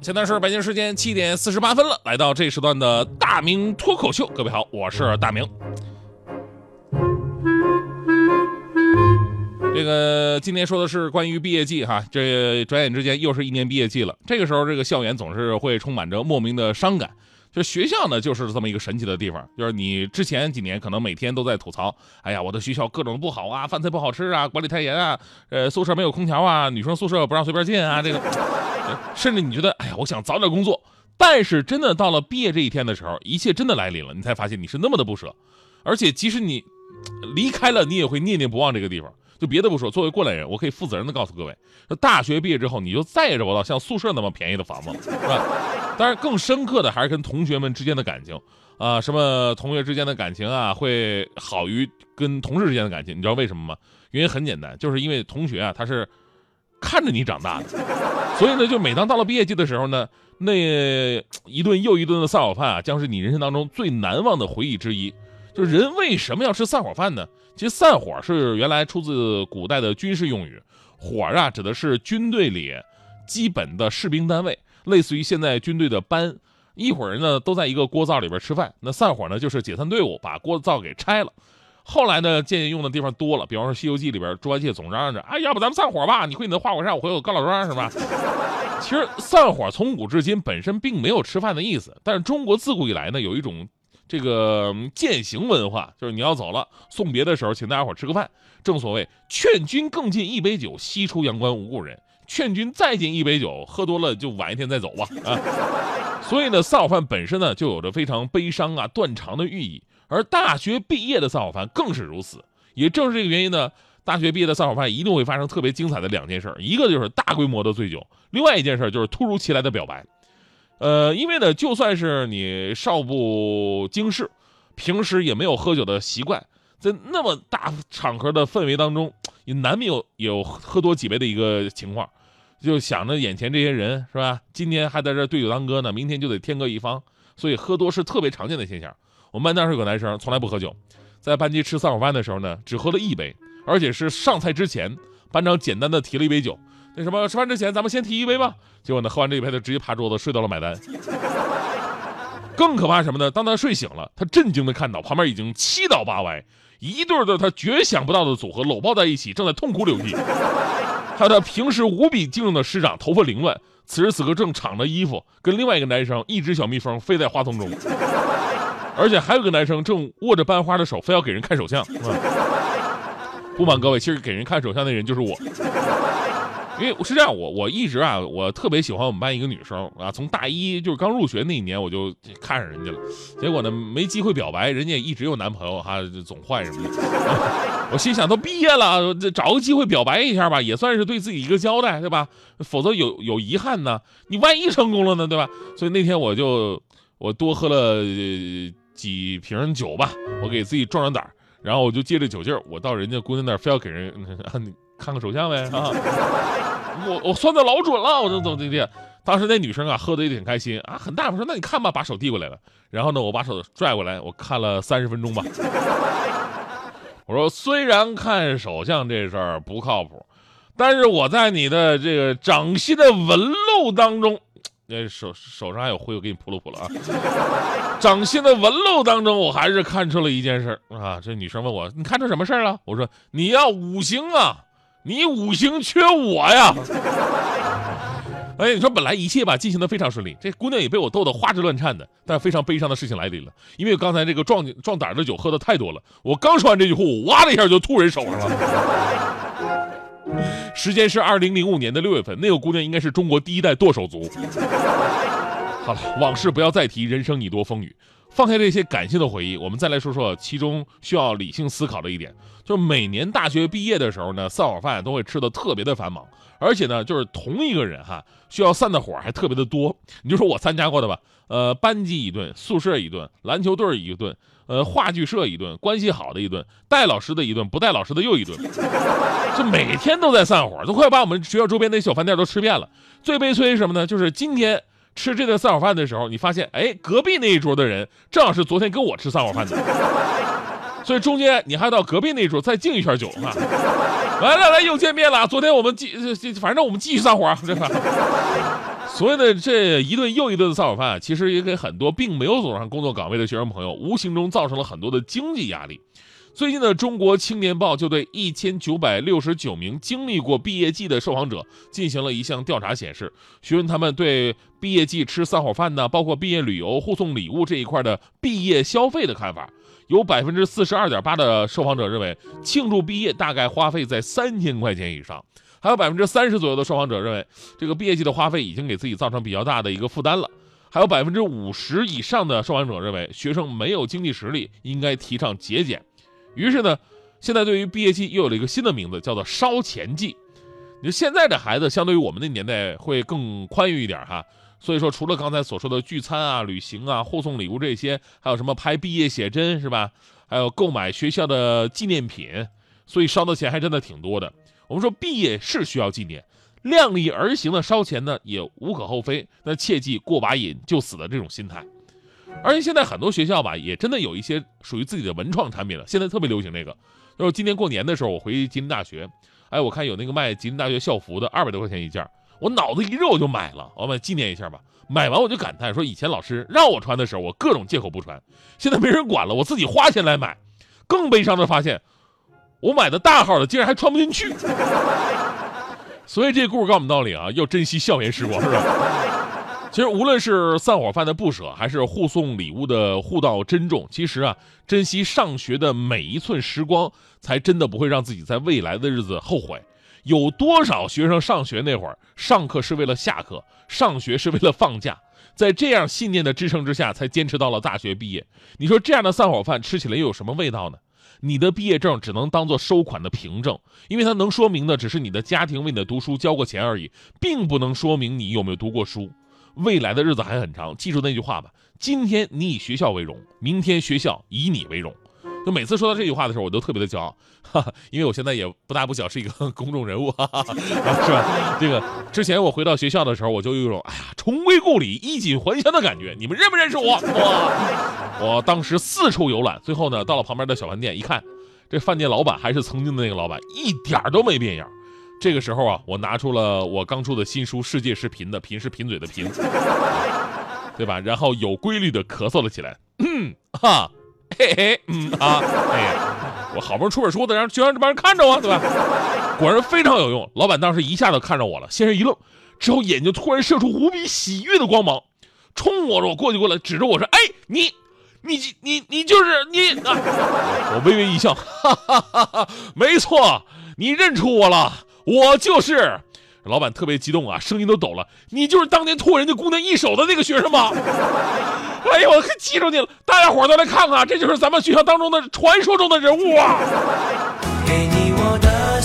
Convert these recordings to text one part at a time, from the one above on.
现在是北京时间七点四十八分了，来到这时段的大明脱口秀，各位好，我是大明。这个今天说的是关于毕业季哈，这转眼之间又是一年毕业季了。这个时候，这个校园总是会充满着莫名的伤感。就学校呢，就是这么一个神奇的地方，就是你之前几年可能每天都在吐槽，哎呀，我的学校各种不好啊，饭菜不好吃啊，管理太严啊，呃，宿舍没有空调啊，女生宿舍不让随便进啊，这个，甚至你觉得，哎呀，我想早点工作。但是真的到了毕业这一天的时候，一切真的来临了，你才发现你是那么的不舍，而且即使你离开了，你也会念念不忘这个地方。就别的不说，作为过来人，我可以负责任的告诉各位，大学毕业之后，你就再也找不到像宿舍那么便宜的房子了，是吧？当然，更深刻的还是跟同学们之间的感情啊，什么同学之间的感情啊，会好于跟同事之间的感情。你知道为什么吗？原因很简单，就是因为同学啊，他是看着你长大的，所以呢，就每当到了毕业季的时候呢，那一顿又一顿的散伙饭啊，将是你人生当中最难忘的回忆之一。就是人为什么要吃散伙饭呢？其实散伙是原来出自古代的军事用语，伙啊指的是军队里基本的士兵单位，类似于现在军队的班，一伙人呢都在一个锅灶里边吃饭。那散伙呢就是解散队伍，把锅灶给拆了。后来呢渐渐用的地方多了，比方说《西游记》里边猪八戒总嚷嚷着，哎，要不咱们散伙吧？你回你的花果山，我回我高老庄，是吧？其实散伙从古至今本身并没有吃饭的意思，但是中国自古以来呢有一种。这个践行文化就是你要走了，送别的时候，请大家伙吃个饭。正所谓劝君更尽一杯酒，西出阳关无故人。劝君再进一杯酒，喝多了就晚一天再走吧。啊，所以呢，散伙饭本身呢就有着非常悲伤啊、断肠的寓意。而大学毕业的散伙饭更是如此。也正是这个原因呢，大学毕业的散伙饭一定会发生特别精彩的两件事：一个就是大规模的醉酒，另外一件事就是突如其来的表白。呃，因为呢，就算是你少不经事，平时也没有喝酒的习惯，在那么大场合的氛围当中，也难免有有喝多几杯的一个情况，就想着眼前这些人是吧？今天还在这对酒当歌呢，明天就得天各一方，所以喝多是特别常见的现象。我们班当时有个男生从来不喝酒，在班级吃散伙饭的时候呢，只喝了一杯，而且是上菜之前，班长简单的提了一杯酒。那什么，吃饭之前咱们先提一杯吧。结果呢，喝完这一杯，他直接趴桌子睡到了买单。更可怕什么呢？当他睡醒了，他震惊的看到旁边已经七倒八歪，一对的他绝想不到的组合搂抱在一起，正在痛哭流涕。还有他平时无比敬重的师长，头发凌乱，此时此刻正敞着衣服，跟另外一个男生，一只小蜜蜂飞在花丛中。而且还有个男生正握着班花的手，非要给人看手相。不瞒各位，其实给人看手相的人就是我。因为是这样，我我一直啊，我特别喜欢我们班一个女生啊，从大一就是刚入学那一年我就看上人家了，结果呢没机会表白，人家也一直有男朋友哈，总换什么的。我心想都毕业了，找个机会表白一下吧，也算是对自己一个交代，对吧？否则有有遗憾呢，你万一成功了呢，对吧？所以那天我就我多喝了几瓶酒吧，我给自己壮壮胆然后我就借着酒劲儿，我到人家姑娘那儿，非要给人 看看手相呗啊。我我算的老准了，我这怎么地的？当时那女生啊，喝的也挺开心啊，很大方说：“那你看吧，把手递过来了。”然后呢，我把手拽过来，我看了三十分钟吧。我说：“虽然看手相这事儿不靠谱，但是我在你的这个掌心的纹路当中，那手手上还有灰，我给你扑了扑了啊。掌心的纹路当中，我还是看出了一件事啊。这女生问我：你看出什么事了？我说：你要五行啊。”你五行缺我呀！哎，你说本来一切吧进行的非常顺利，这姑娘也被我逗得花枝乱颤的。但非常悲伤的事情来临了，因为刚才这个壮壮胆的酒喝的太多了。我刚说完这句话，我哇的一下就吐人手上了。时间是二零零五年的六月份，那个姑娘应该是中国第一代剁手族。好了，往事不要再提，人生已多风雨。放开这些感性的回忆，我们再来说说其中需要理性思考的一点，就是每年大学毕业的时候呢，散伙饭都会吃的特别的繁忙，而且呢，就是同一个人哈，需要散的伙还特别的多。你就说我参加过的吧，呃，班级一顿，宿舍一顿，篮球队一顿，呃，话剧社一顿，关系好的一顿，带老师的一顿，不带老师的又一顿，就每天都在散伙，都快把我们学校周边那小饭店都吃遍了。最悲催是什么呢？就是今天。吃这顿散伙饭的时候，你发现，哎，隔壁那一桌的人正好是昨天跟我吃散伙饭的，所以中间你还到隔壁那一桌再敬一圈酒啊！来来来，又见面了。昨天我们继，反正我们继续散伙，对吧？所谓的这一顿又一顿的散伙饭，其实也给很多并没有走上工作岗位的学生朋友，无形中造成了很多的经济压力。最近的《中国青年报》就对一千九百六十九名经历过毕业季的受访者进行了一项调查，显示询问他们对毕业季吃散伙饭呢，包括毕业旅游、互送礼物这一块的毕业消费的看法。有百分之四十二点八的受访者认为，庆祝毕业大概花费在三千块钱以上；还有百分之三十左右的受访者认为，这个毕业季的花费已经给自己造成比较大的一个负担了；还有百分之五十以上的受访者认为，学生没有经济实力，应该提倡节俭。于是呢，现在对于毕业季又有了一个新的名字，叫做烧钱季。你说现在的孩子相对于我们那年代会更宽裕一点哈，所以说除了刚才所说的聚餐啊、旅行啊、互送礼物这些，还有什么拍毕业写真是吧？还有购买学校的纪念品，所以烧的钱还真的挺多的。我们说毕业是需要纪念，量力而行的烧钱呢也无可厚非，那切记过把瘾就死的这种心态。而且现在很多学校吧，也真的有一些属于自己的文创产品了。现在特别流行那个，就是今年过年的时候，我回吉林大学，哎，我看有那个卖吉林大学校服的，二百多块钱一件，我脑子一热我就买了，我们纪念一下吧。买完我就感叹说，以前老师让我穿的时候，我各种借口不穿，现在没人管了，我自己花钱来买。更悲伤的发现，我买的大号的竟然还穿不进去。所以这故事告诉我们道理啊，要珍惜校园时光，是吧？其实无论是散伙饭的不舍，还是互送礼物的互道珍重，其实啊，珍惜上学的每一寸时光，才真的不会让自己在未来的日子后悔。有多少学生上学那会儿，上课是为了下课，上学是为了放假，在这样信念的支撑之下，才坚持到了大学毕业。你说这样的散伙饭吃起来又有什么味道呢？你的毕业证只能当做收款的凭证，因为它能说明的只是你的家庭为你的读书交过钱而已，并不能说明你有没有读过书。未来的日子还很长，记住那句话吧：今天你以学校为荣，明天学校以你为荣。就每次说到这句话的时候，我都特别的骄傲，哈哈，因为我现在也不大不小，是一个公众人物，哈哈，是吧？这个之前我回到学校的时候，我就有一种哎呀重归故里、衣锦还乡的感觉。你们认不认识我？哇！我当时四处游览，最后呢，到了旁边的小饭店，一看，这饭店老板还是曾经的那个老板，一点都没变样。这个时候啊，我拿出了我刚出的新书《世界是贫的》，贫是贫嘴的贫，对吧？然后有规律的咳嗽了起来，嗯哈，嘿嘿，嗯啊，哎呀，我好不容易出本书，得让就让这帮人看着我，对吧？果然非常有用。老板当时一下子看着我了，先是一愣，之后眼睛突然射出无比喜悦的光芒，冲我，我过去过来，指着我说：“哎，你，你，你，你就是你啊！”我微微一笑，哈哈哈哈，没错，你认出我了。我就是，老板特别激动啊，声音都抖了。你就是当年托人家姑娘一手的那个学生吗？哎呦，我可记住你了！大家伙都来看看，这就是咱们学校当中的传说中的人物啊！给你我的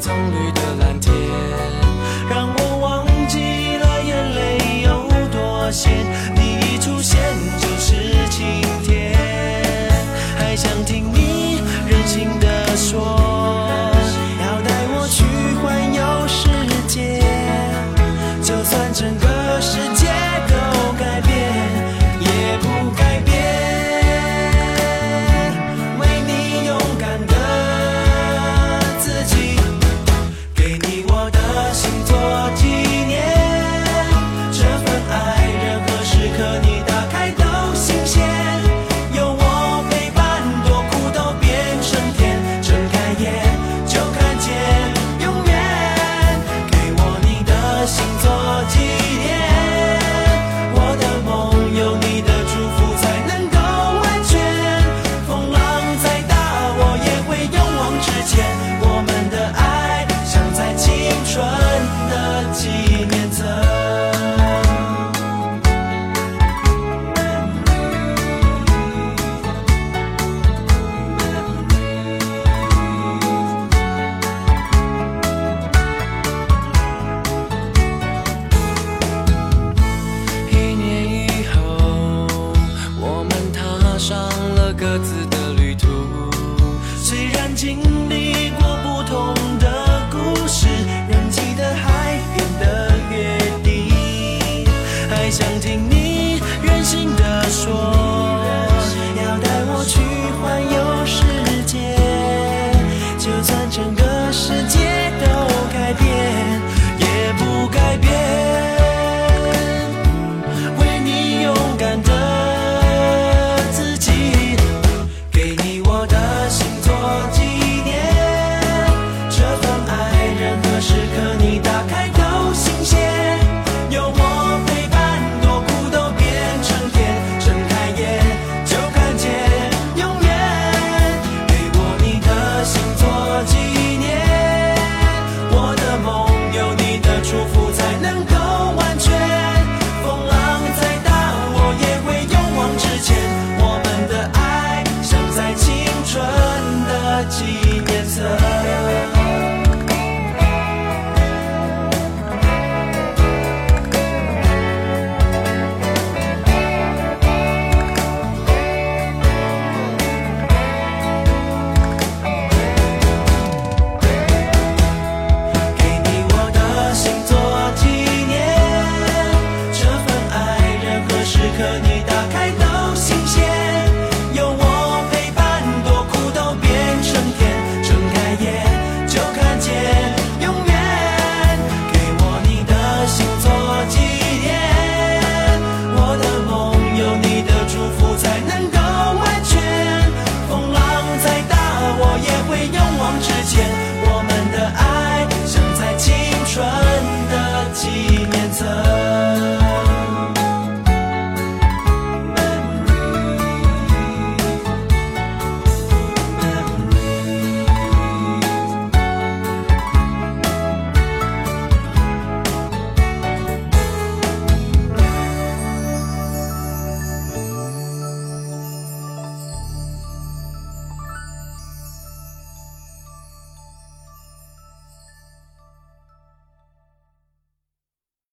葱绿的蓝天